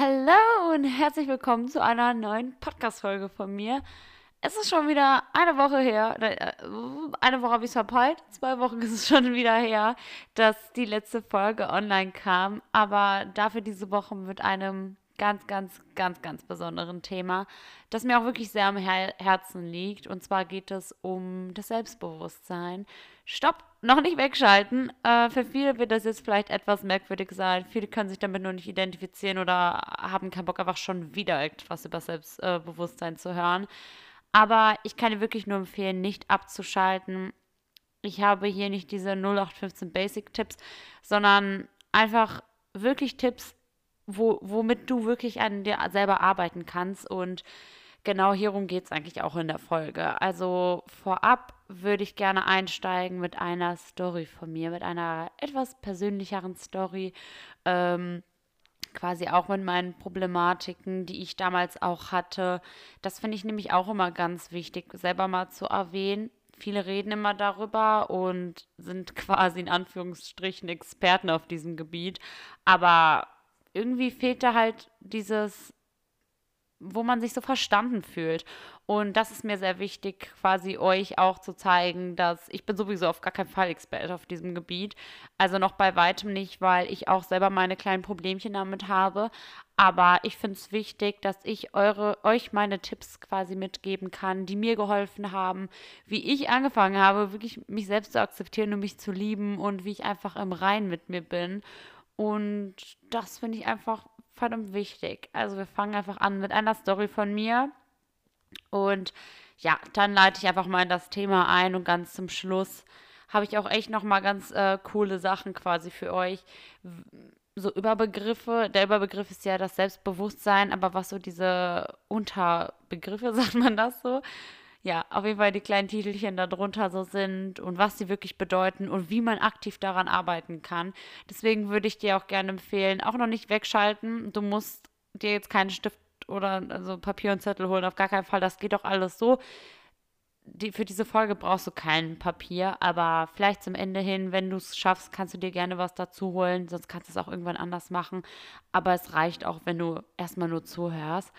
Hallo und herzlich willkommen zu einer neuen Podcast-Folge von mir. Es ist schon wieder eine Woche her, äh, eine Woche habe ich es verpeilt, zwei Wochen ist es schon wieder her, dass die letzte Folge online kam, aber dafür diese Woche mit einem ganz, ganz, ganz, ganz besonderen Thema, das mir auch wirklich sehr am Her Herzen liegt. Und zwar geht es um das Selbstbewusstsein. Stopp, noch nicht wegschalten. Äh, für viele wird das jetzt vielleicht etwas merkwürdig sein. Viele können sich damit nur nicht identifizieren oder haben keinen Bock, einfach schon wieder etwas über Selbstbewusstsein zu hören. Aber ich kann dir wirklich nur empfehlen, nicht abzuschalten. Ich habe hier nicht diese 0815 Basic-Tipps, sondern einfach wirklich Tipps, wo, womit du wirklich an dir selber arbeiten kannst. Und genau hierum geht es eigentlich auch in der Folge. Also vorab würde ich gerne einsteigen mit einer Story von mir, mit einer etwas persönlicheren Story. Ähm, quasi auch mit meinen Problematiken, die ich damals auch hatte. Das finde ich nämlich auch immer ganz wichtig, selber mal zu erwähnen. Viele reden immer darüber und sind quasi in Anführungsstrichen Experten auf diesem Gebiet. Aber irgendwie fehlt da halt dieses, wo man sich so verstanden fühlt. Und das ist mir sehr wichtig, quasi euch auch zu zeigen, dass ich bin sowieso auf gar keinen Fall Experte auf diesem Gebiet. Also noch bei weitem nicht, weil ich auch selber meine kleinen Problemchen damit habe. Aber ich finde es wichtig, dass ich eure, euch meine Tipps quasi mitgeben kann, die mir geholfen haben, wie ich angefangen habe, wirklich mich selbst zu akzeptieren und mich zu lieben und wie ich einfach im Rein mit mir bin. Und das finde ich einfach verdammt wichtig. Also wir fangen einfach an mit einer Story von mir. Und ja, dann leite ich einfach mal in das Thema ein und ganz zum Schluss habe ich auch echt nochmal ganz äh, coole Sachen quasi für euch. So Überbegriffe. Der Überbegriff ist ja das Selbstbewusstsein, aber was so diese Unterbegriffe, sagt man das so? Ja, auf jeden Fall die kleinen Titelchen darunter so sind und was sie wirklich bedeuten und wie man aktiv daran arbeiten kann. Deswegen würde ich dir auch gerne empfehlen, auch noch nicht wegschalten. Du musst dir jetzt keinen Stift oder also Papier und Zettel holen, auf gar keinen Fall. Das geht doch alles so. Die, für diese Folge brauchst du kein Papier, aber vielleicht zum Ende hin, wenn du es schaffst, kannst du dir gerne was dazu holen, sonst kannst du es auch irgendwann anders machen. Aber es reicht auch, wenn du erstmal nur zuhörst.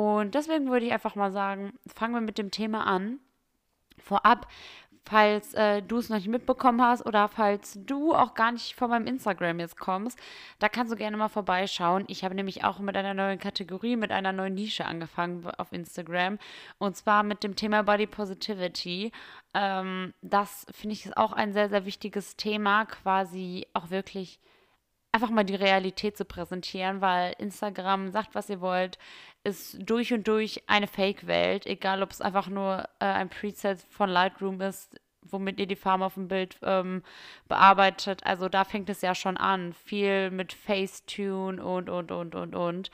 Und deswegen würde ich einfach mal sagen, fangen wir mit dem Thema an. Vorab, falls äh, du es noch nicht mitbekommen hast oder falls du auch gar nicht von meinem Instagram jetzt kommst, da kannst du gerne mal vorbeischauen. Ich habe nämlich auch mit einer neuen Kategorie, mit einer neuen Nische angefangen auf Instagram und zwar mit dem Thema Body Positivity. Ähm, das finde ich ist auch ein sehr, sehr wichtiges Thema, quasi auch wirklich einfach mal die Realität zu präsentieren, weil Instagram sagt, was ihr wollt, ist durch und durch eine Fake-Welt, egal ob es einfach nur äh, ein Preset von Lightroom ist, womit ihr die Farben auf dem Bild ähm, bearbeitet. Also da fängt es ja schon an. Viel mit Facetune und, und, und, und, und.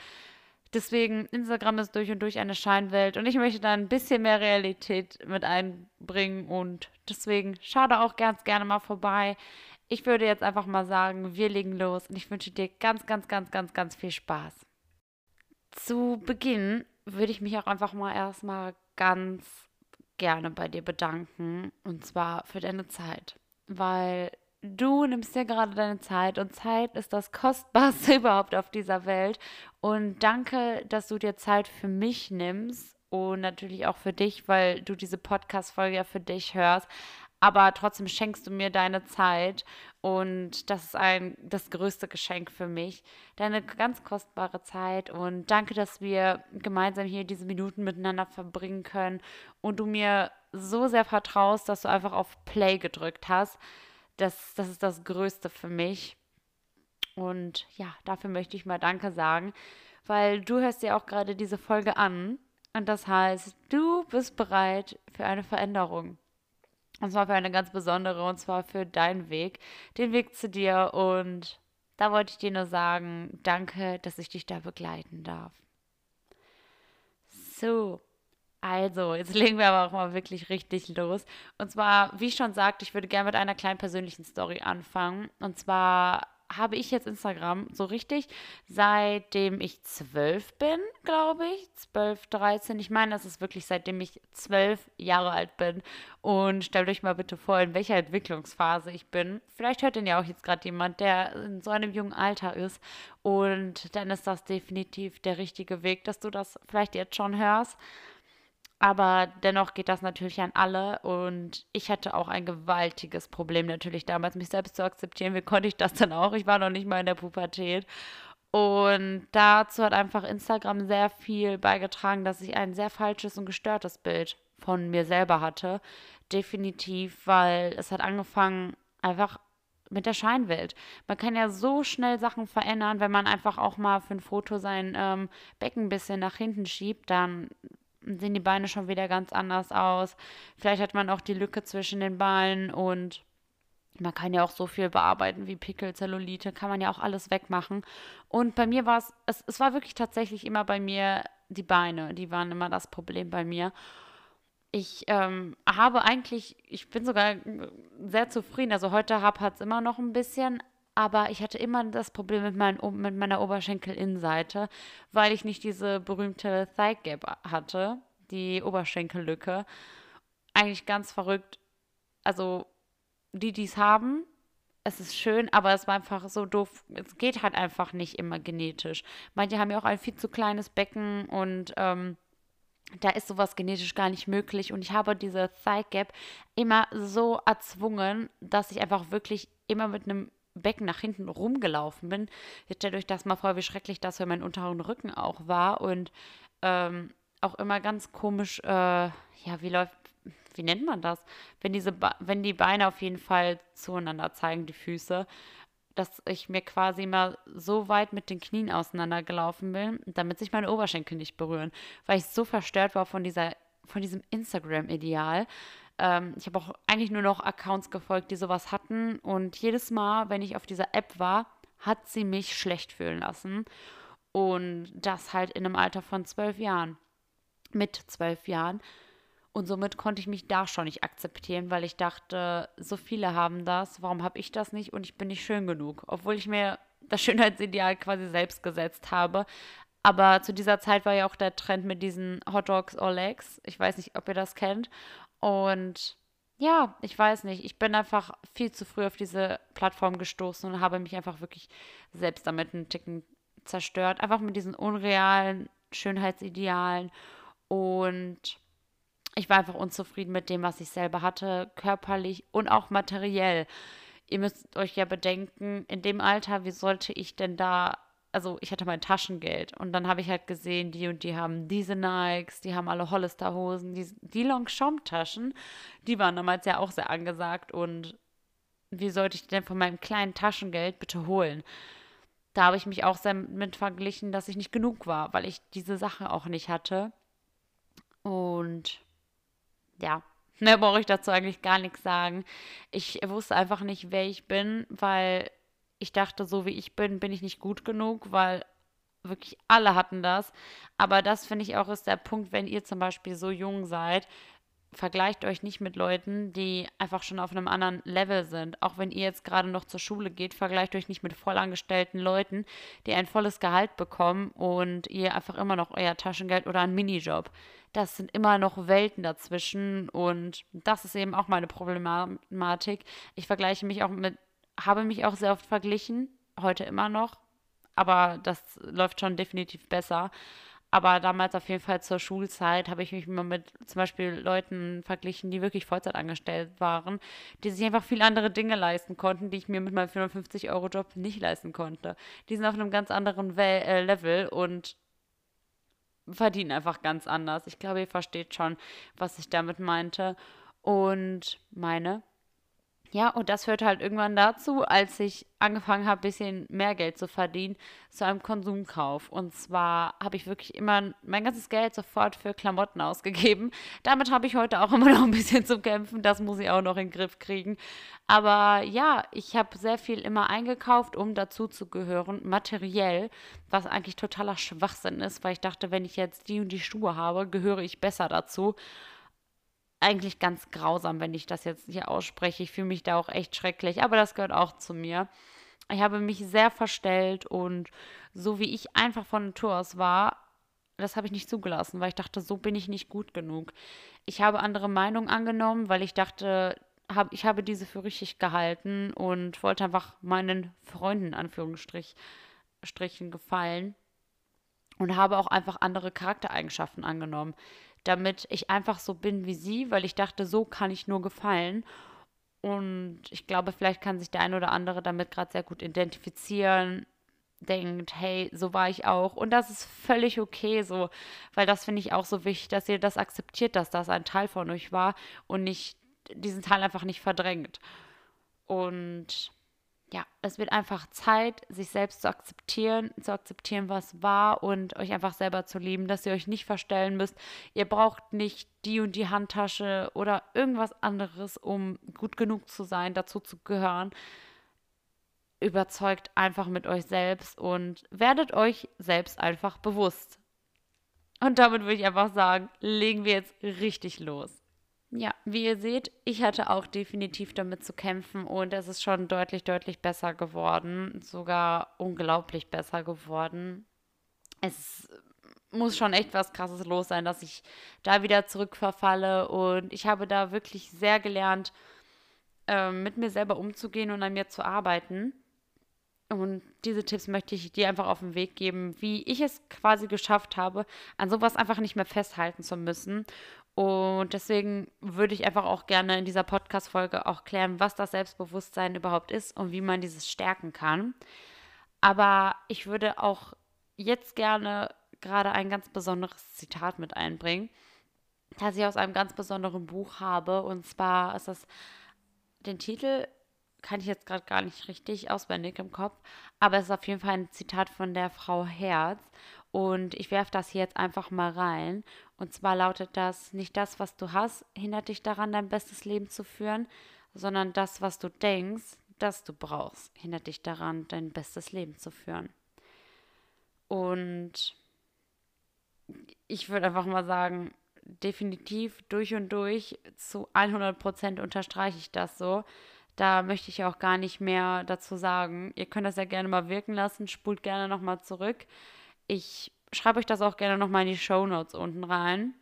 Deswegen, Instagram ist durch und durch eine Scheinwelt und ich möchte da ein bisschen mehr Realität mit einbringen und deswegen schau da auch ganz gerne mal vorbei ich würde jetzt einfach mal sagen, wir legen los und ich wünsche dir ganz, ganz, ganz, ganz, ganz viel Spaß. Zu Beginn würde ich mich auch einfach mal erstmal ganz gerne bei dir bedanken und zwar für deine Zeit, weil du nimmst dir gerade deine Zeit und Zeit ist das Kostbarste überhaupt auf dieser Welt. Und danke, dass du dir Zeit für mich nimmst und natürlich auch für dich, weil du diese Podcast-Folge ja für dich hörst aber trotzdem schenkst du mir deine Zeit und das ist ein das größte Geschenk für mich, deine ganz kostbare Zeit und danke, dass wir gemeinsam hier diese Minuten miteinander verbringen können und du mir so sehr vertraust, dass du einfach auf Play gedrückt hast. Das, das ist das Größte für mich. Und ja, dafür möchte ich mal Danke sagen, weil du hörst dir auch gerade diese Folge an. Und das heißt, du bist bereit für eine Veränderung. Und zwar für eine ganz besondere, und zwar für deinen Weg, den Weg zu dir. Und da wollte ich dir nur sagen, danke, dass ich dich da begleiten darf. So, also, jetzt legen wir aber auch mal wirklich richtig los. Und zwar, wie ich schon sagte, ich würde gerne mit einer kleinen persönlichen Story anfangen. Und zwar habe ich jetzt Instagram so richtig, seitdem ich zwölf bin, glaube ich. Zwölf, dreizehn. Ich meine, das ist wirklich seitdem ich zwölf Jahre alt bin. Und stellt euch mal bitte vor, in welcher Entwicklungsphase ich bin. Vielleicht hört den ja auch jetzt gerade jemand, der in so einem jungen Alter ist. Und dann ist das definitiv der richtige Weg, dass du das vielleicht jetzt schon hörst. Aber dennoch geht das natürlich an alle und ich hatte auch ein gewaltiges Problem natürlich damals, mich selbst zu akzeptieren. Wie konnte ich das denn auch? Ich war noch nicht mal in der Pubertät. Und dazu hat einfach Instagram sehr viel beigetragen, dass ich ein sehr falsches und gestörtes Bild von mir selber hatte. Definitiv, weil es hat angefangen einfach mit der Scheinwelt. Man kann ja so schnell Sachen verändern, wenn man einfach auch mal für ein Foto sein ähm, Becken ein bisschen nach hinten schiebt, dann sehen die Beine schon wieder ganz anders aus. Vielleicht hat man auch die Lücke zwischen den Beinen und man kann ja auch so viel bearbeiten wie Pickel, Zellulite, kann man ja auch alles wegmachen. Und bei mir war es, es war wirklich tatsächlich immer bei mir die Beine, die waren immer das Problem bei mir. Ich ähm, habe eigentlich, ich bin sogar sehr zufrieden. Also heute habe hat es immer noch ein bisschen, aber ich hatte immer das Problem mit, mein, mit meiner Oberschenkelinnenseite, weil ich nicht diese berühmte Thigh Gap hatte, die Oberschenkellücke. Eigentlich ganz verrückt. Also die, die es haben, es ist schön, aber es war einfach so doof. Es geht halt einfach nicht immer genetisch. Manche haben ja auch ein viel zu kleines Becken und ähm, da ist sowas genetisch gar nicht möglich. Und ich habe diese Thigh Gap immer so erzwungen, dass ich einfach wirklich immer mit einem Becken nach hinten rumgelaufen bin. Jetzt stellt euch das mal vor, wie schrecklich das für meinen unteren Rücken auch war und ähm, auch immer ganz komisch, äh, ja, wie läuft, wie nennt man das? Wenn diese, wenn die Beine auf jeden Fall zueinander zeigen, die Füße, dass ich mir quasi immer so weit mit den Knien auseinandergelaufen bin, damit sich meine Oberschenkel nicht berühren, weil ich so verstört war von dieser, von diesem Instagram-Ideal, ähm, ich habe auch eigentlich nur noch Accounts gefolgt, die sowas hatten. Und jedes Mal, wenn ich auf dieser App war, hat sie mich schlecht fühlen lassen. Und das halt in einem Alter von zwölf Jahren. Mit zwölf Jahren. Und somit konnte ich mich da schon nicht akzeptieren, weil ich dachte, so viele haben das, warum habe ich das nicht und ich bin nicht schön genug. Obwohl ich mir das Schönheitsideal quasi selbst gesetzt habe. Aber zu dieser Zeit war ja auch der Trend mit diesen Hot Dogs or Legs. Ich weiß nicht, ob ihr das kennt. Und ja, ich weiß nicht. Ich bin einfach viel zu früh auf diese Plattform gestoßen und habe mich einfach wirklich selbst damit einen Ticken zerstört. Einfach mit diesen unrealen Schönheitsidealen. Und ich war einfach unzufrieden mit dem, was ich selber hatte, körperlich und auch materiell. Ihr müsst euch ja bedenken, in dem Alter, wie sollte ich denn da also ich hatte mein Taschengeld und dann habe ich halt gesehen, die und die haben diese Nikes, die haben alle Hollister-Hosen, die, die Longchamp-Taschen, die waren damals ja auch sehr angesagt und wie sollte ich denn von meinem kleinen Taschengeld bitte holen? Da habe ich mich auch sehr mit verglichen, dass ich nicht genug war, weil ich diese Sache auch nicht hatte. Und ja, mehr brauche ich dazu eigentlich gar nichts sagen. Ich wusste einfach nicht, wer ich bin, weil ich dachte, so wie ich bin, bin ich nicht gut genug, weil wirklich alle hatten das. Aber das finde ich auch ist der Punkt, wenn ihr zum Beispiel so jung seid, vergleicht euch nicht mit Leuten, die einfach schon auf einem anderen Level sind. Auch wenn ihr jetzt gerade noch zur Schule geht, vergleicht euch nicht mit vollangestellten Leuten, die ein volles Gehalt bekommen und ihr einfach immer noch euer Taschengeld oder einen Minijob. Das sind immer noch Welten dazwischen und das ist eben auch meine Problematik. Ich vergleiche mich auch mit habe mich auch sehr oft verglichen, heute immer noch, aber das läuft schon definitiv besser. Aber damals auf jeden Fall zur Schulzeit habe ich mich immer mit zum Beispiel Leuten verglichen, die wirklich Vollzeit angestellt waren, die sich einfach viel andere Dinge leisten konnten, die ich mir mit meinem 450-Euro-Job nicht leisten konnte. Die sind auf einem ganz anderen Wel äh, Level und verdienen einfach ganz anders. Ich glaube, ihr versteht schon, was ich damit meinte. Und meine ja, und das führt halt irgendwann dazu, als ich angefangen habe, ein bisschen mehr Geld zu verdienen, zu einem Konsumkauf. Und zwar habe ich wirklich immer mein ganzes Geld sofort für Klamotten ausgegeben. Damit habe ich heute auch immer noch ein bisschen zu kämpfen. Das muss ich auch noch in den Griff kriegen. Aber ja, ich habe sehr viel immer eingekauft, um dazu zu gehören, materiell, was eigentlich totaler Schwachsinn ist, weil ich dachte, wenn ich jetzt die und die Schuhe habe, gehöre ich besser dazu eigentlich ganz grausam, wenn ich das jetzt hier ausspreche. Ich fühle mich da auch echt schrecklich, aber das gehört auch zu mir. Ich habe mich sehr verstellt und so wie ich einfach von Natur aus war, das habe ich nicht zugelassen, weil ich dachte, so bin ich nicht gut genug. Ich habe andere Meinungen angenommen, weil ich dachte, hab, ich habe diese für richtig gehalten und wollte einfach meinen Freunden, Anführungsstrichen, gefallen und habe auch einfach andere Charaktereigenschaften angenommen, damit ich einfach so bin wie sie, weil ich dachte, so kann ich nur gefallen. Und ich glaube, vielleicht kann sich der ein oder andere damit gerade sehr gut identifizieren, denkt, hey, so war ich auch. Und das ist völlig okay so, weil das finde ich auch so wichtig, dass ihr das akzeptiert, dass das ein Teil von euch war und nicht diesen Teil einfach nicht verdrängt. Und ja, es wird einfach Zeit, sich selbst zu akzeptieren, zu akzeptieren, was war und euch einfach selber zu lieben, dass ihr euch nicht verstellen müsst. Ihr braucht nicht die und die Handtasche oder irgendwas anderes, um gut genug zu sein, dazu zu gehören. Überzeugt einfach mit euch selbst und werdet euch selbst einfach bewusst. Und damit würde ich einfach sagen, legen wir jetzt richtig los. Ja, wie ihr seht, ich hatte auch definitiv damit zu kämpfen und es ist schon deutlich, deutlich besser geworden. Sogar unglaublich besser geworden. Es muss schon echt was Krasses los sein, dass ich da wieder zurückverfalle und ich habe da wirklich sehr gelernt, äh, mit mir selber umzugehen und an mir zu arbeiten. Und diese Tipps möchte ich dir einfach auf den Weg geben, wie ich es quasi geschafft habe, an sowas einfach nicht mehr festhalten zu müssen und deswegen würde ich einfach auch gerne in dieser Podcast-Folge auch klären, was das Selbstbewusstsein überhaupt ist und wie man dieses stärken kann. Aber ich würde auch jetzt gerne gerade ein ganz besonderes Zitat mit einbringen, das ich aus einem ganz besonderen Buch habe. Und zwar ist das den Titel, kann ich jetzt gerade gar nicht richtig auswendig im Kopf, aber es ist auf jeden Fall ein Zitat von der Frau Herz. Und ich werfe das hier jetzt einfach mal rein. Und zwar lautet das, nicht das, was du hast, hindert dich daran, dein bestes Leben zu führen, sondern das, was du denkst, das du brauchst, hindert dich daran, dein bestes Leben zu führen. Und ich würde einfach mal sagen, definitiv durch und durch zu 100 Prozent unterstreiche ich das so. Da möchte ich auch gar nicht mehr dazu sagen. Ihr könnt das ja gerne mal wirken lassen, spult gerne nochmal zurück. Ich schreibe euch das auch gerne nochmal in die Show Notes unten rein.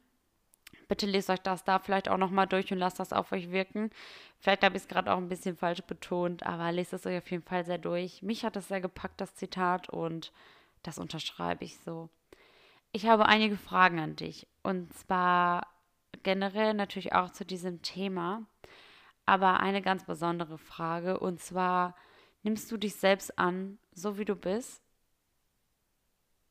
Bitte lest euch das da vielleicht auch nochmal durch und lasst das auf euch wirken. Vielleicht habe ich es gerade auch ein bisschen falsch betont, aber lest es euch auf jeden Fall sehr durch. Mich hat es sehr gepackt, das Zitat, und das unterschreibe ich so. Ich habe einige Fragen an dich. Und zwar generell natürlich auch zu diesem Thema. Aber eine ganz besondere Frage. Und zwar, nimmst du dich selbst an, so wie du bist?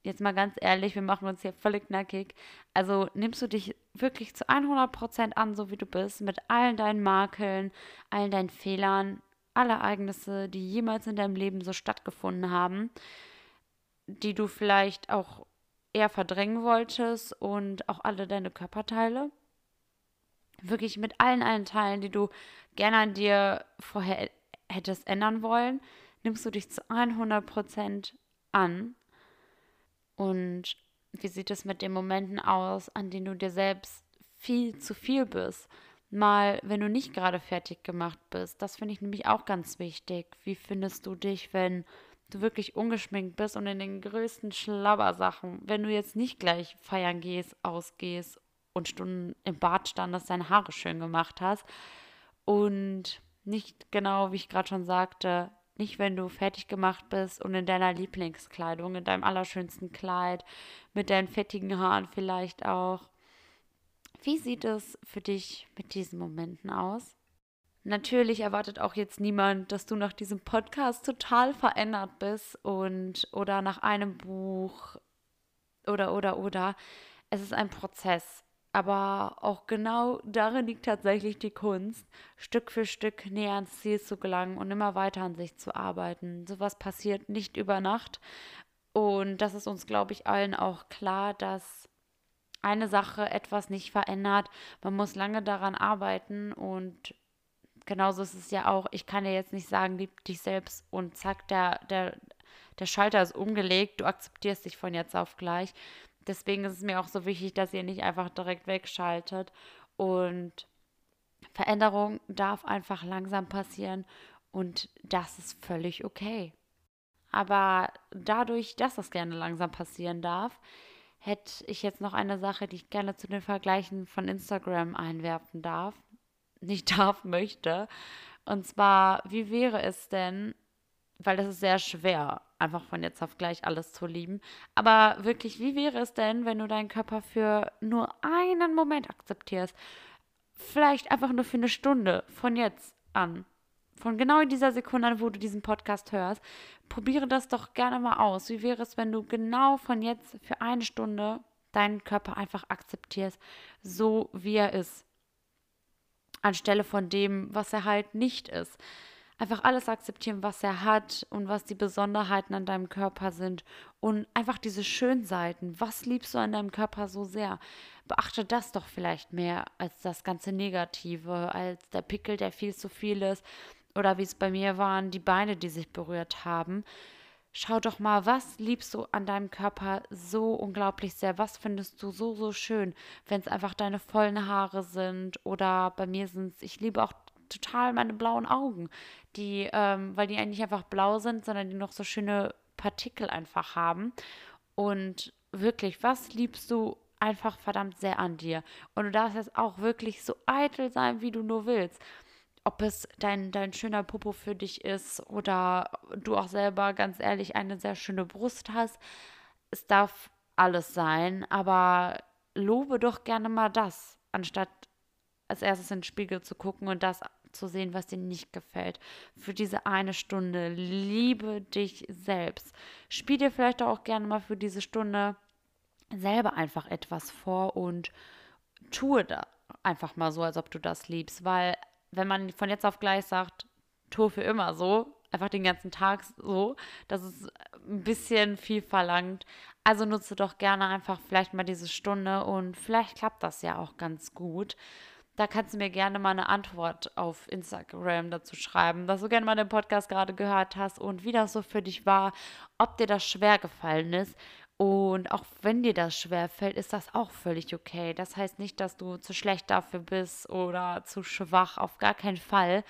Jetzt mal ganz ehrlich, wir machen uns hier völlig nackig. Also nimmst du dich wirklich zu 100% an, so wie du bist, mit allen deinen Makeln, allen deinen Fehlern, alle Ereignisse, die jemals in deinem Leben so stattgefunden haben, die du vielleicht auch eher verdrängen wolltest und auch alle deine Körperteile. Wirklich mit allen, allen Teilen, die du gerne an dir vorher hättest ändern wollen, nimmst du dich zu 100% an und wie sieht es mit den Momenten aus, an denen du dir selbst viel zu viel bist? Mal, wenn du nicht gerade fertig gemacht bist. Das finde ich nämlich auch ganz wichtig. Wie findest du dich, wenn du wirklich ungeschminkt bist und in den größten Schlabbersachen, wenn du jetzt nicht gleich feiern gehst, ausgehst und Stunden im Bad standest, deine Haare schön gemacht hast und nicht genau, wie ich gerade schon sagte, nicht, wenn du fertig gemacht bist und in deiner Lieblingskleidung, in deinem allerschönsten Kleid, mit deinen fettigen Haaren vielleicht auch. Wie sieht es für dich mit diesen Momenten aus? Natürlich erwartet auch jetzt niemand, dass du nach diesem Podcast total verändert bist und oder nach einem Buch oder oder oder. Es ist ein Prozess. Aber auch genau darin liegt tatsächlich die Kunst, Stück für Stück näher ans Ziel zu gelangen und immer weiter an sich zu arbeiten. Sowas passiert nicht über Nacht. Und das ist uns, glaube ich, allen auch klar, dass eine Sache etwas nicht verändert. Man muss lange daran arbeiten und genauso ist es ja auch, ich kann dir jetzt nicht sagen, lieb dich selbst und zack, der, der, der Schalter ist umgelegt, du akzeptierst dich von jetzt auf gleich deswegen ist es mir auch so wichtig, dass ihr nicht einfach direkt wegschaltet. Und Veränderung darf einfach langsam passieren und das ist völlig okay. Aber dadurch, dass das gerne langsam passieren darf, hätte ich jetzt noch eine Sache, die ich gerne zu den Vergleichen von Instagram einwerfen darf. Nicht darf, möchte. Und zwar, wie wäre es denn, weil das ist sehr schwer, einfach von jetzt auf gleich alles zu lieben. Aber wirklich, wie wäre es denn, wenn du deinen Körper für nur einen Moment akzeptierst? Vielleicht einfach nur für eine Stunde von jetzt an. Von genau in dieser Sekunde an, wo du diesen Podcast hörst. Probiere das doch gerne mal aus. Wie wäre es, wenn du genau von jetzt für eine Stunde deinen Körper einfach akzeptierst, so wie er ist? Anstelle von dem, was er halt nicht ist einfach alles akzeptieren, was er hat und was die Besonderheiten an deinem Körper sind und einfach diese schönen Seiten. Was liebst du an deinem Körper so sehr? Beachte das doch vielleicht mehr als das ganze Negative, als der Pickel, der viel zu viel ist oder wie es bei mir waren, die Beine, die sich berührt haben. Schau doch mal, was liebst du an deinem Körper so unglaublich sehr? Was findest du so, so schön, wenn es einfach deine vollen Haare sind oder bei mir sind es, ich liebe auch total meine blauen Augen, die, ähm, weil die eigentlich einfach blau sind, sondern die noch so schöne Partikel einfach haben. Und wirklich, was liebst du einfach verdammt sehr an dir? Und du darfst jetzt auch wirklich so eitel sein, wie du nur willst. Ob es dein, dein schöner Popo für dich ist oder du auch selber ganz ehrlich eine sehr schöne Brust hast. Es darf alles sein, aber lobe doch gerne mal das, anstatt als erstes in den Spiegel zu gucken und das zu sehen, was dir nicht gefällt. Für diese eine Stunde liebe dich selbst. Spiel dir vielleicht auch gerne mal für diese Stunde selber einfach etwas vor und tue da einfach mal so, als ob du das liebst, weil wenn man von jetzt auf gleich sagt, tue für immer so, einfach den ganzen Tag so, das ist ein bisschen viel verlangt. Also nutze doch gerne einfach vielleicht mal diese Stunde und vielleicht klappt das ja auch ganz gut. Da kannst du mir gerne mal eine Antwort auf Instagram dazu schreiben, dass du gerne mal den Podcast gerade gehört hast und wie das so für dich war, ob dir das schwer gefallen ist. Und auch wenn dir das schwer fällt, ist das auch völlig okay. Das heißt nicht, dass du zu schlecht dafür bist oder zu schwach, auf gar keinen Fall.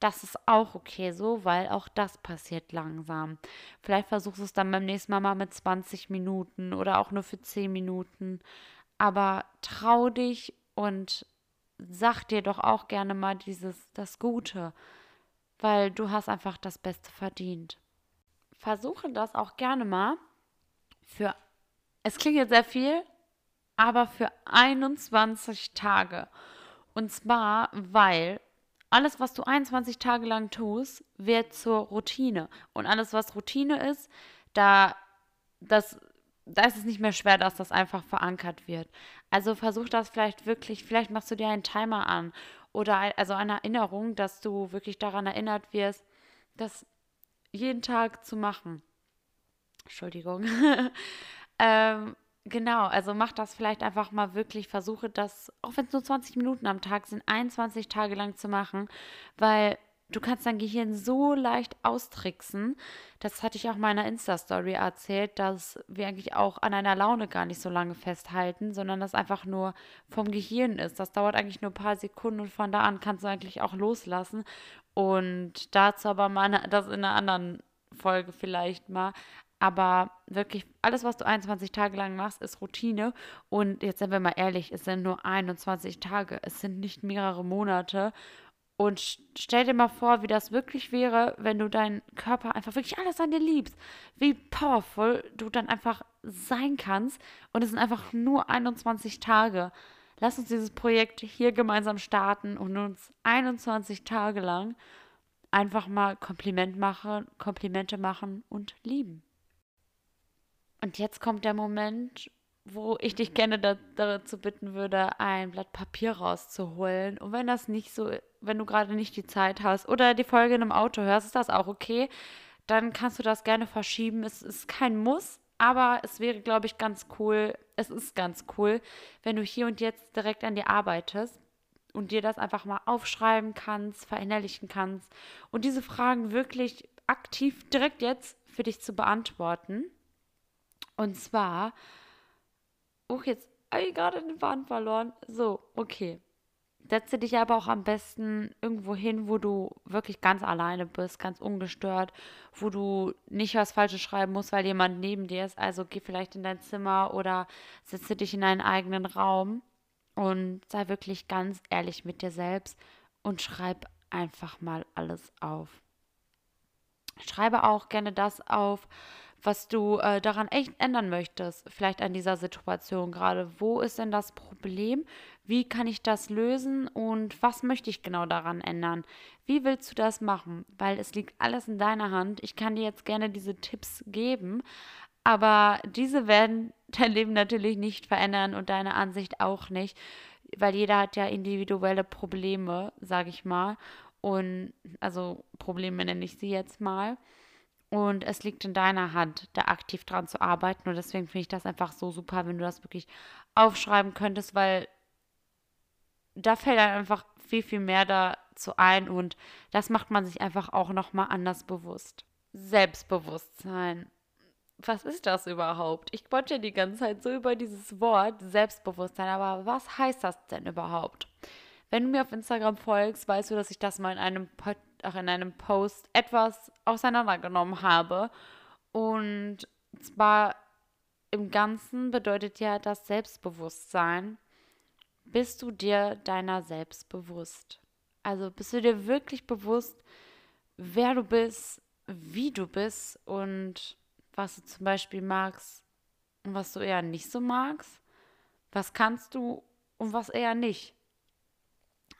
Das ist auch okay so, weil auch das passiert langsam. Vielleicht versuchst du es dann beim nächsten Mal mal mit 20 Minuten oder auch nur für 10 Minuten. Aber trau dich und sag dir doch auch gerne mal dieses, das Gute, weil du hast einfach das Beste verdient. Versuche das auch gerne mal für, es klingt jetzt sehr viel, aber für 21 Tage. Und zwar, weil alles, was du 21 Tage lang tust, wird zur Routine. Und alles, was Routine ist, da das da ist es nicht mehr schwer, dass das einfach verankert wird. Also versuch das vielleicht wirklich, vielleicht machst du dir einen Timer an oder also eine Erinnerung, dass du wirklich daran erinnert wirst, das jeden Tag zu machen. Entschuldigung. ähm, genau, also mach das vielleicht einfach mal wirklich, versuche das, auch wenn es nur 20 Minuten am Tag sind, 21 Tage lang zu machen, weil Du kannst dein Gehirn so leicht austricksen. Das hatte ich auch meiner Insta-Story erzählt, dass wir eigentlich auch an einer Laune gar nicht so lange festhalten, sondern das einfach nur vom Gehirn ist. Das dauert eigentlich nur ein paar Sekunden und von da an kannst du eigentlich auch loslassen. Und dazu aber mal das in einer anderen Folge vielleicht mal. Aber wirklich, alles, was du 21 Tage lang machst, ist Routine. Und jetzt sind wir mal ehrlich, es sind nur 21 Tage. Es sind nicht mehrere Monate. Und stell dir mal vor, wie das wirklich wäre, wenn du deinen Körper einfach wirklich alles an dir liebst. Wie powerful du dann einfach sein kannst. Und es sind einfach nur 21 Tage. Lass uns dieses Projekt hier gemeinsam starten und uns 21 Tage lang einfach mal Kompliment machen, Komplimente machen und lieben. Und jetzt kommt der Moment, wo ich dich gerne da, dazu bitten würde, ein Blatt Papier rauszuholen. Und wenn das nicht so, wenn du gerade nicht die Zeit hast oder die Folge in einem Auto hörst, ist das auch okay. Dann kannst du das gerne verschieben. Es ist kein Muss, aber es wäre, glaube ich, ganz cool. Es ist ganz cool, wenn du hier und jetzt direkt an dir arbeitest und dir das einfach mal aufschreiben kannst, verinnerlichen kannst und diese Fragen wirklich aktiv direkt jetzt für dich zu beantworten. Und zwar, Oh, jetzt habe ich gerade den Faden verloren. So, okay. Setze dich aber auch am besten irgendwo hin, wo du wirklich ganz alleine bist, ganz ungestört, wo du nicht was Falsches schreiben musst, weil jemand neben dir ist. Also geh vielleicht in dein Zimmer oder setze dich in einen eigenen Raum und sei wirklich ganz ehrlich mit dir selbst und schreib einfach mal alles auf. Schreibe auch gerne das auf, was du äh, daran echt ändern möchtest, vielleicht an dieser Situation gerade. Wo ist denn das Problem? Wie kann ich das lösen und was möchte ich genau daran ändern? Wie willst du das machen? Weil es liegt alles in deiner Hand. Ich kann dir jetzt gerne diese Tipps geben, aber diese werden dein Leben natürlich nicht verändern und deine Ansicht auch nicht, weil jeder hat ja individuelle Probleme, sage ich mal. Und also Probleme nenne ich sie jetzt mal. Und es liegt in deiner Hand, da aktiv dran zu arbeiten. Und deswegen finde ich das einfach so super, wenn du das wirklich aufschreiben könntest, weil da fällt dann einfach viel, viel mehr dazu ein. Und das macht man sich einfach auch nochmal anders bewusst. Selbstbewusstsein. Was ist das überhaupt? Ich wollte ja die ganze Zeit so über dieses Wort Selbstbewusstsein, aber was heißt das denn überhaupt? Wenn du mir auf Instagram folgst, weißt du, dass ich das mal in einem Pod auch in einem Post etwas auseinandergenommen habe. Und zwar im Ganzen bedeutet ja das Selbstbewusstsein, bist du dir deiner selbst bewusst? Also bist du dir wirklich bewusst, wer du bist, wie du bist und was du zum Beispiel magst und was du eher nicht so magst? Was kannst du und was eher nicht?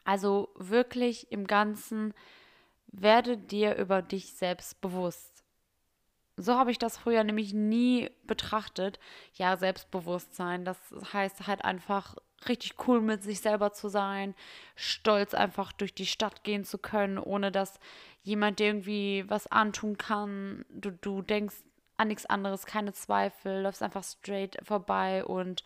Also wirklich im Ganzen werde dir über dich selbst bewusst. So habe ich das früher nämlich nie betrachtet. Ja, Selbstbewusstsein, das heißt halt einfach richtig cool mit sich selber zu sein, stolz einfach durch die Stadt gehen zu können, ohne dass jemand dir irgendwie was antun kann. Du, du denkst an nichts anderes, keine Zweifel, läufst einfach straight vorbei und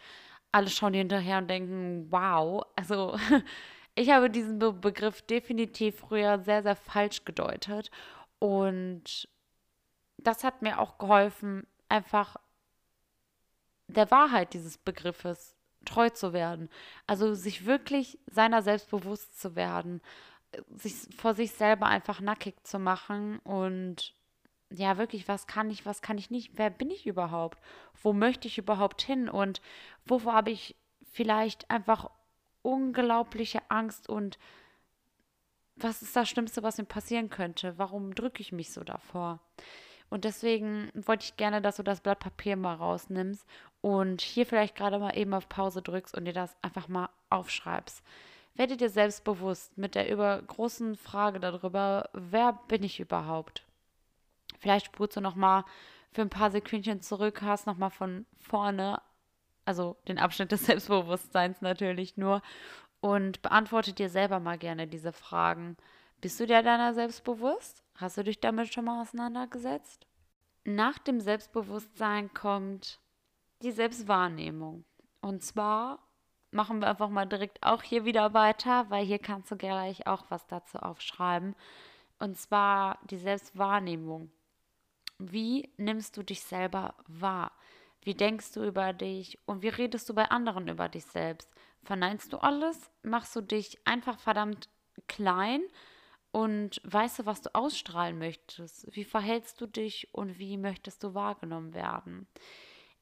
alle schauen dir hinterher und denken, wow, also ich habe diesen Be Begriff definitiv früher sehr, sehr falsch gedeutet. Und das hat mir auch geholfen, einfach der Wahrheit dieses Begriffes treu zu werden. Also sich wirklich seiner selbst bewusst zu werden, sich vor sich selber einfach nackig zu machen und ja, wirklich, was kann ich, was kann ich nicht, wer bin ich überhaupt, wo möchte ich überhaupt hin und wovor habe ich vielleicht einfach unglaubliche Angst und was ist das Schlimmste, was mir passieren könnte? Warum drücke ich mich so davor? Und deswegen wollte ich gerne, dass du das Blatt Papier mal rausnimmst und hier vielleicht gerade mal eben auf Pause drückst und dir das einfach mal aufschreibst. Werde dir selbst bewusst mit der über großen Frage darüber, wer bin ich überhaupt? Vielleicht spurst du noch mal für ein paar Sekündchen zurück, hast noch mal von vorne also den Abschnitt des Selbstbewusstseins natürlich nur. Und beantworte dir selber mal gerne diese Fragen. Bist du dir deiner selbst? Hast du dich damit schon mal auseinandergesetzt? Nach dem Selbstbewusstsein kommt die Selbstwahrnehmung. Und zwar machen wir einfach mal direkt auch hier wieder weiter, weil hier kannst du gleich auch was dazu aufschreiben. Und zwar die Selbstwahrnehmung. Wie nimmst du dich selber wahr? Wie denkst du über dich und wie redest du bei anderen über dich selbst? Verneinst du alles? Machst du dich einfach verdammt klein und weißt du, was du ausstrahlen möchtest? Wie verhältst du dich und wie möchtest du wahrgenommen werden?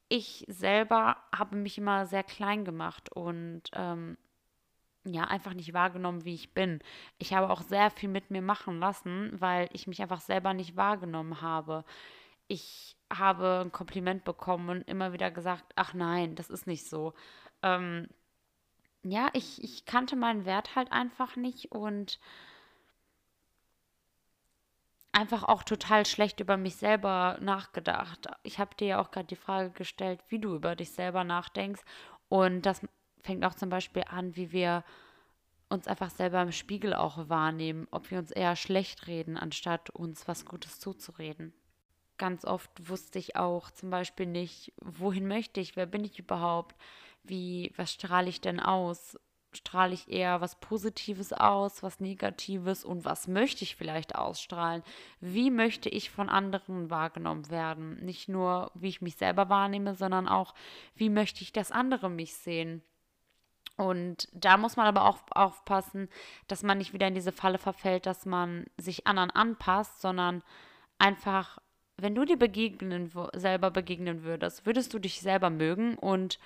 Ich selber habe mich immer sehr klein gemacht und ähm, ja, einfach nicht wahrgenommen, wie ich bin. Ich habe auch sehr viel mit mir machen lassen, weil ich mich einfach selber nicht wahrgenommen habe. Ich habe ein Kompliment bekommen und immer wieder gesagt, ach nein, das ist nicht so. Ähm, ja, ich, ich kannte meinen Wert halt einfach nicht und einfach auch total schlecht über mich selber nachgedacht. Ich habe dir ja auch gerade die Frage gestellt, wie du über dich selber nachdenkst. Und das fängt auch zum Beispiel an, wie wir uns einfach selber im Spiegel auch wahrnehmen, ob wir uns eher schlecht reden, anstatt uns was Gutes zuzureden ganz oft wusste ich auch zum Beispiel nicht, wohin möchte ich, wer bin ich überhaupt, wie, was strahle ich denn aus? Strahle ich eher was Positives aus, was Negatives und was möchte ich vielleicht ausstrahlen? Wie möchte ich von anderen wahrgenommen werden? Nicht nur, wie ich mich selber wahrnehme, sondern auch, wie möchte ich, dass andere mich sehen? Und da muss man aber auch aufpassen, dass man nicht wieder in diese Falle verfällt, dass man sich anderen anpasst, sondern einfach, wenn du dir begegnen, selber begegnen würdest, würdest du dich selber mögen und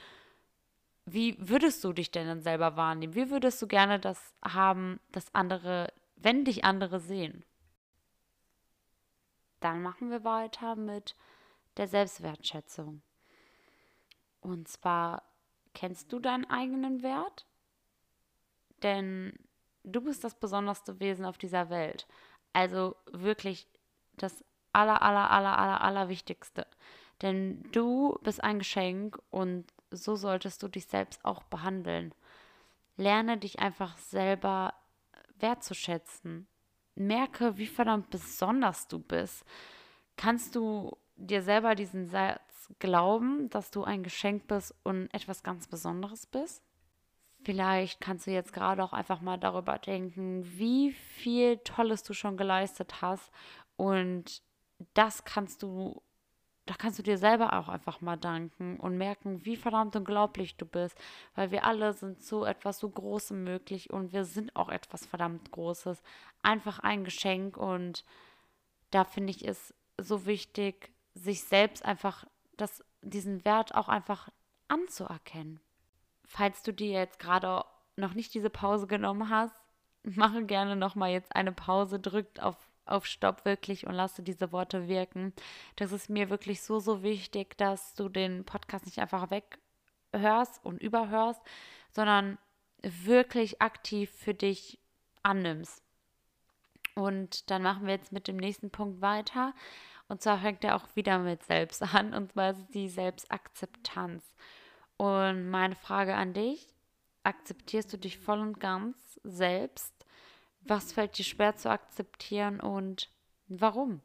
wie würdest du dich denn dann selber wahrnehmen? Wie würdest du gerne das haben, dass andere, wenn dich andere sehen? Dann machen wir weiter mit der Selbstwertschätzung. Und zwar, kennst du deinen eigenen Wert? Denn du bist das besonderste Wesen auf dieser Welt. Also wirklich das aller, aller, aller, aller, aller Wichtigste. Denn du bist ein Geschenk und so solltest du dich selbst auch behandeln. Lerne dich einfach selber wertzuschätzen. Merke, wie verdammt besonders du bist. Kannst du dir selber diesen Satz glauben, dass du ein Geschenk bist und etwas ganz Besonderes bist? Vielleicht kannst du jetzt gerade auch einfach mal darüber denken, wie viel Tolles du schon geleistet hast und das kannst du da kannst du dir selber auch einfach mal danken und merken, wie verdammt unglaublich du bist, weil wir alle sind so etwas so Großem möglich und wir sind auch etwas verdammt Großes. Einfach ein Geschenk und da finde ich es so wichtig, sich selbst einfach das, diesen Wert auch einfach anzuerkennen. Falls du dir jetzt gerade noch nicht diese Pause genommen hast, mache gerne noch mal jetzt eine Pause, drückt auf auf Stopp wirklich und lasse diese Worte wirken. Das ist mir wirklich so, so wichtig, dass du den Podcast nicht einfach weghörst und überhörst, sondern wirklich aktiv für dich annimmst. Und dann machen wir jetzt mit dem nächsten Punkt weiter. Und zwar fängt er auch wieder mit Selbst an, und zwar ist die Selbstakzeptanz. Und meine Frage an dich, akzeptierst du dich voll und ganz selbst? Was fällt dir schwer zu akzeptieren und warum?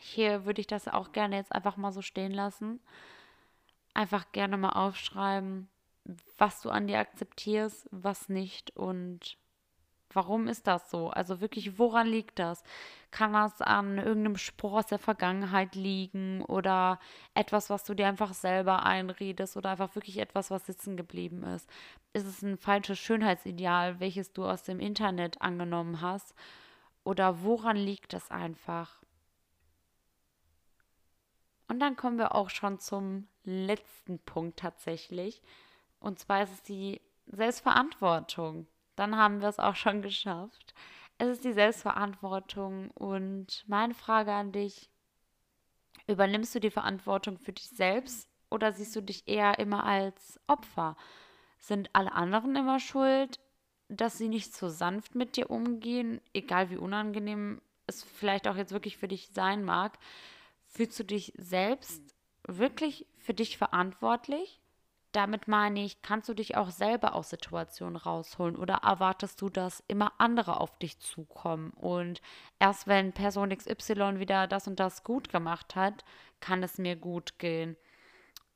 Hier würde ich das auch gerne jetzt einfach mal so stehen lassen. Einfach gerne mal aufschreiben, was du an dir akzeptierst, was nicht und Warum ist das so? Also wirklich, woran liegt das? Kann das an irgendeinem Spruch aus der Vergangenheit liegen oder etwas, was du dir einfach selber einredest oder einfach wirklich etwas, was sitzen geblieben ist? Ist es ein falsches Schönheitsideal, welches du aus dem Internet angenommen hast? Oder woran liegt das einfach? Und dann kommen wir auch schon zum letzten Punkt tatsächlich. Und zwar ist es die Selbstverantwortung dann haben wir es auch schon geschafft. Es ist die Selbstverantwortung und meine Frage an dich, übernimmst du die Verantwortung für dich selbst oder siehst du dich eher immer als Opfer? Sind alle anderen immer schuld, dass sie nicht so sanft mit dir umgehen, egal wie unangenehm es vielleicht auch jetzt wirklich für dich sein mag? Fühlst du dich selbst wirklich für dich verantwortlich? Damit meine ich, kannst du dich auch selber aus Situationen rausholen oder erwartest du, dass immer andere auf dich zukommen und erst wenn Person XY wieder das und das gut gemacht hat, kann es mir gut gehen.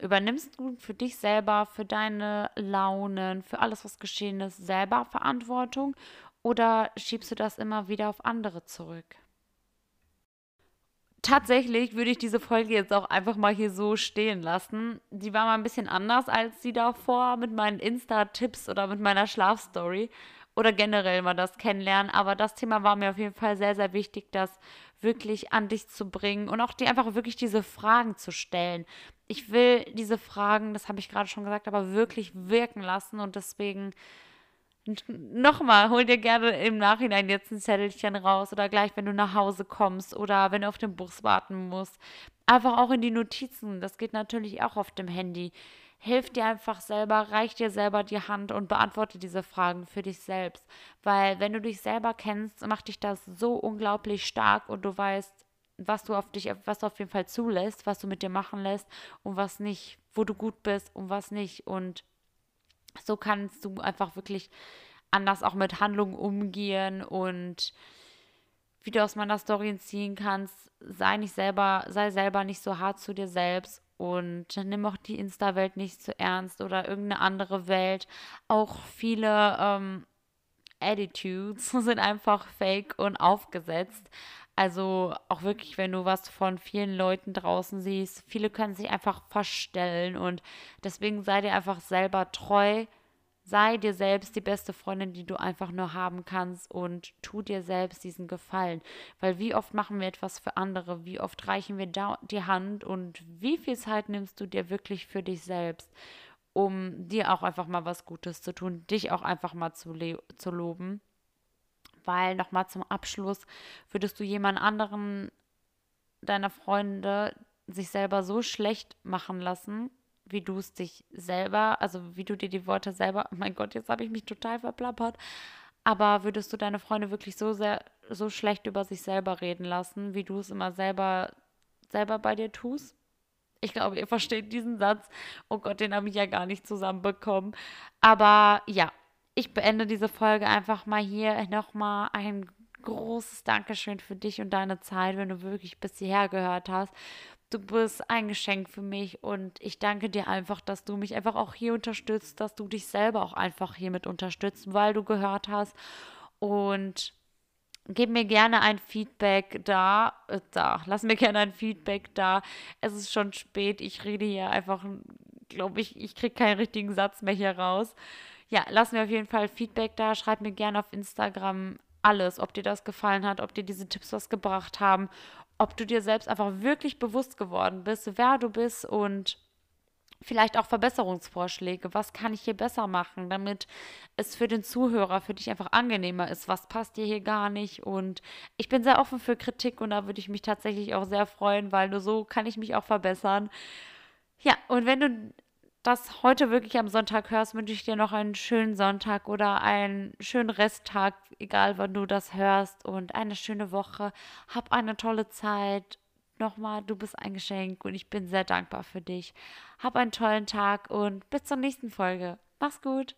Übernimmst du für dich selber, für deine Launen, für alles, was geschehen ist, selber Verantwortung oder schiebst du das immer wieder auf andere zurück? Tatsächlich würde ich diese Folge jetzt auch einfach mal hier so stehen lassen. Die war mal ein bisschen anders als die davor mit meinen Insta-Tipps oder mit meiner Schlafstory oder generell mal das kennenlernen. Aber das Thema war mir auf jeden Fall sehr, sehr wichtig, das wirklich an dich zu bringen und auch dir einfach wirklich diese Fragen zu stellen. Ich will diese Fragen, das habe ich gerade schon gesagt, aber wirklich wirken lassen und deswegen nochmal, hol dir gerne im Nachhinein jetzt ein Zettelchen raus oder gleich, wenn du nach Hause kommst oder wenn du auf den Bus warten musst. Einfach auch in die Notizen. Das geht natürlich auch auf dem Handy. Hilf dir einfach selber, reich dir selber die Hand und beantworte diese Fragen für dich selbst. Weil wenn du dich selber kennst, macht dich das so unglaublich stark und du weißt, was du auf dich, was du auf jeden Fall zulässt, was du mit dir machen lässt und was nicht, wo du gut bist und was nicht. Und so kannst du einfach wirklich anders auch mit Handlungen umgehen und wie du aus meiner Story ziehen kannst, sei nicht selber, sei selber nicht so hart zu dir selbst und nimm auch die Insta-Welt nicht zu ernst oder irgendeine andere Welt. Auch viele ähm, Attitudes sind einfach fake und aufgesetzt. Also auch wirklich, wenn du was von vielen Leuten draußen siehst, viele können sich einfach verstellen und deswegen sei dir einfach selber treu. Sei dir selbst die beste Freundin, die du einfach nur haben kannst und tu dir selbst diesen Gefallen. Weil wie oft machen wir etwas für andere? Wie oft reichen wir die Hand und wie viel Zeit nimmst du dir wirklich für dich selbst, um dir auch einfach mal was Gutes zu tun, dich auch einfach mal zu, zu loben? Weil nochmal zum Abschluss würdest du jemand anderen deiner Freunde sich selber so schlecht machen lassen, wie du es dich selber, also wie du dir die Worte selber, mein Gott, jetzt habe ich mich total verplappert, aber würdest du deine Freunde wirklich so sehr, so schlecht über sich selber reden lassen, wie du es immer selber, selber bei dir tust? Ich glaube, ihr versteht diesen Satz. Oh Gott, den habe ich ja gar nicht zusammenbekommen. Aber ja, ich beende diese Folge einfach mal hier. Nochmal ein großes Dankeschön für dich und deine Zeit, wenn du wirklich bis hierher gehört hast. Du bist ein Geschenk für mich und ich danke dir einfach, dass du mich einfach auch hier unterstützt, dass du dich selber auch einfach hiermit unterstützt, weil du gehört hast. Und gib mir gerne ein Feedback da. Äh, da, lass mir gerne ein Feedback da. Es ist schon spät. Ich rede hier einfach, glaube ich, ich kriege keinen richtigen Satz mehr hier raus ja, lass mir auf jeden Fall Feedback da. Schreib mir gerne auf Instagram alles, ob dir das gefallen hat, ob dir diese Tipps was gebracht haben, ob du dir selbst einfach wirklich bewusst geworden bist, wer du bist und vielleicht auch Verbesserungsvorschläge. Was kann ich hier besser machen, damit es für den Zuhörer, für dich einfach angenehmer ist? Was passt dir hier gar nicht? Und ich bin sehr offen für Kritik und da würde ich mich tatsächlich auch sehr freuen, weil nur so kann ich mich auch verbessern. Ja, und wenn du das heute wirklich am Sonntag hörst, wünsche ich dir noch einen schönen Sonntag oder einen schönen Resttag, egal wann du das hörst und eine schöne Woche. Hab eine tolle Zeit. Nochmal, du bist ein Geschenk und ich bin sehr dankbar für dich. Hab einen tollen Tag und bis zur nächsten Folge. Mach's gut.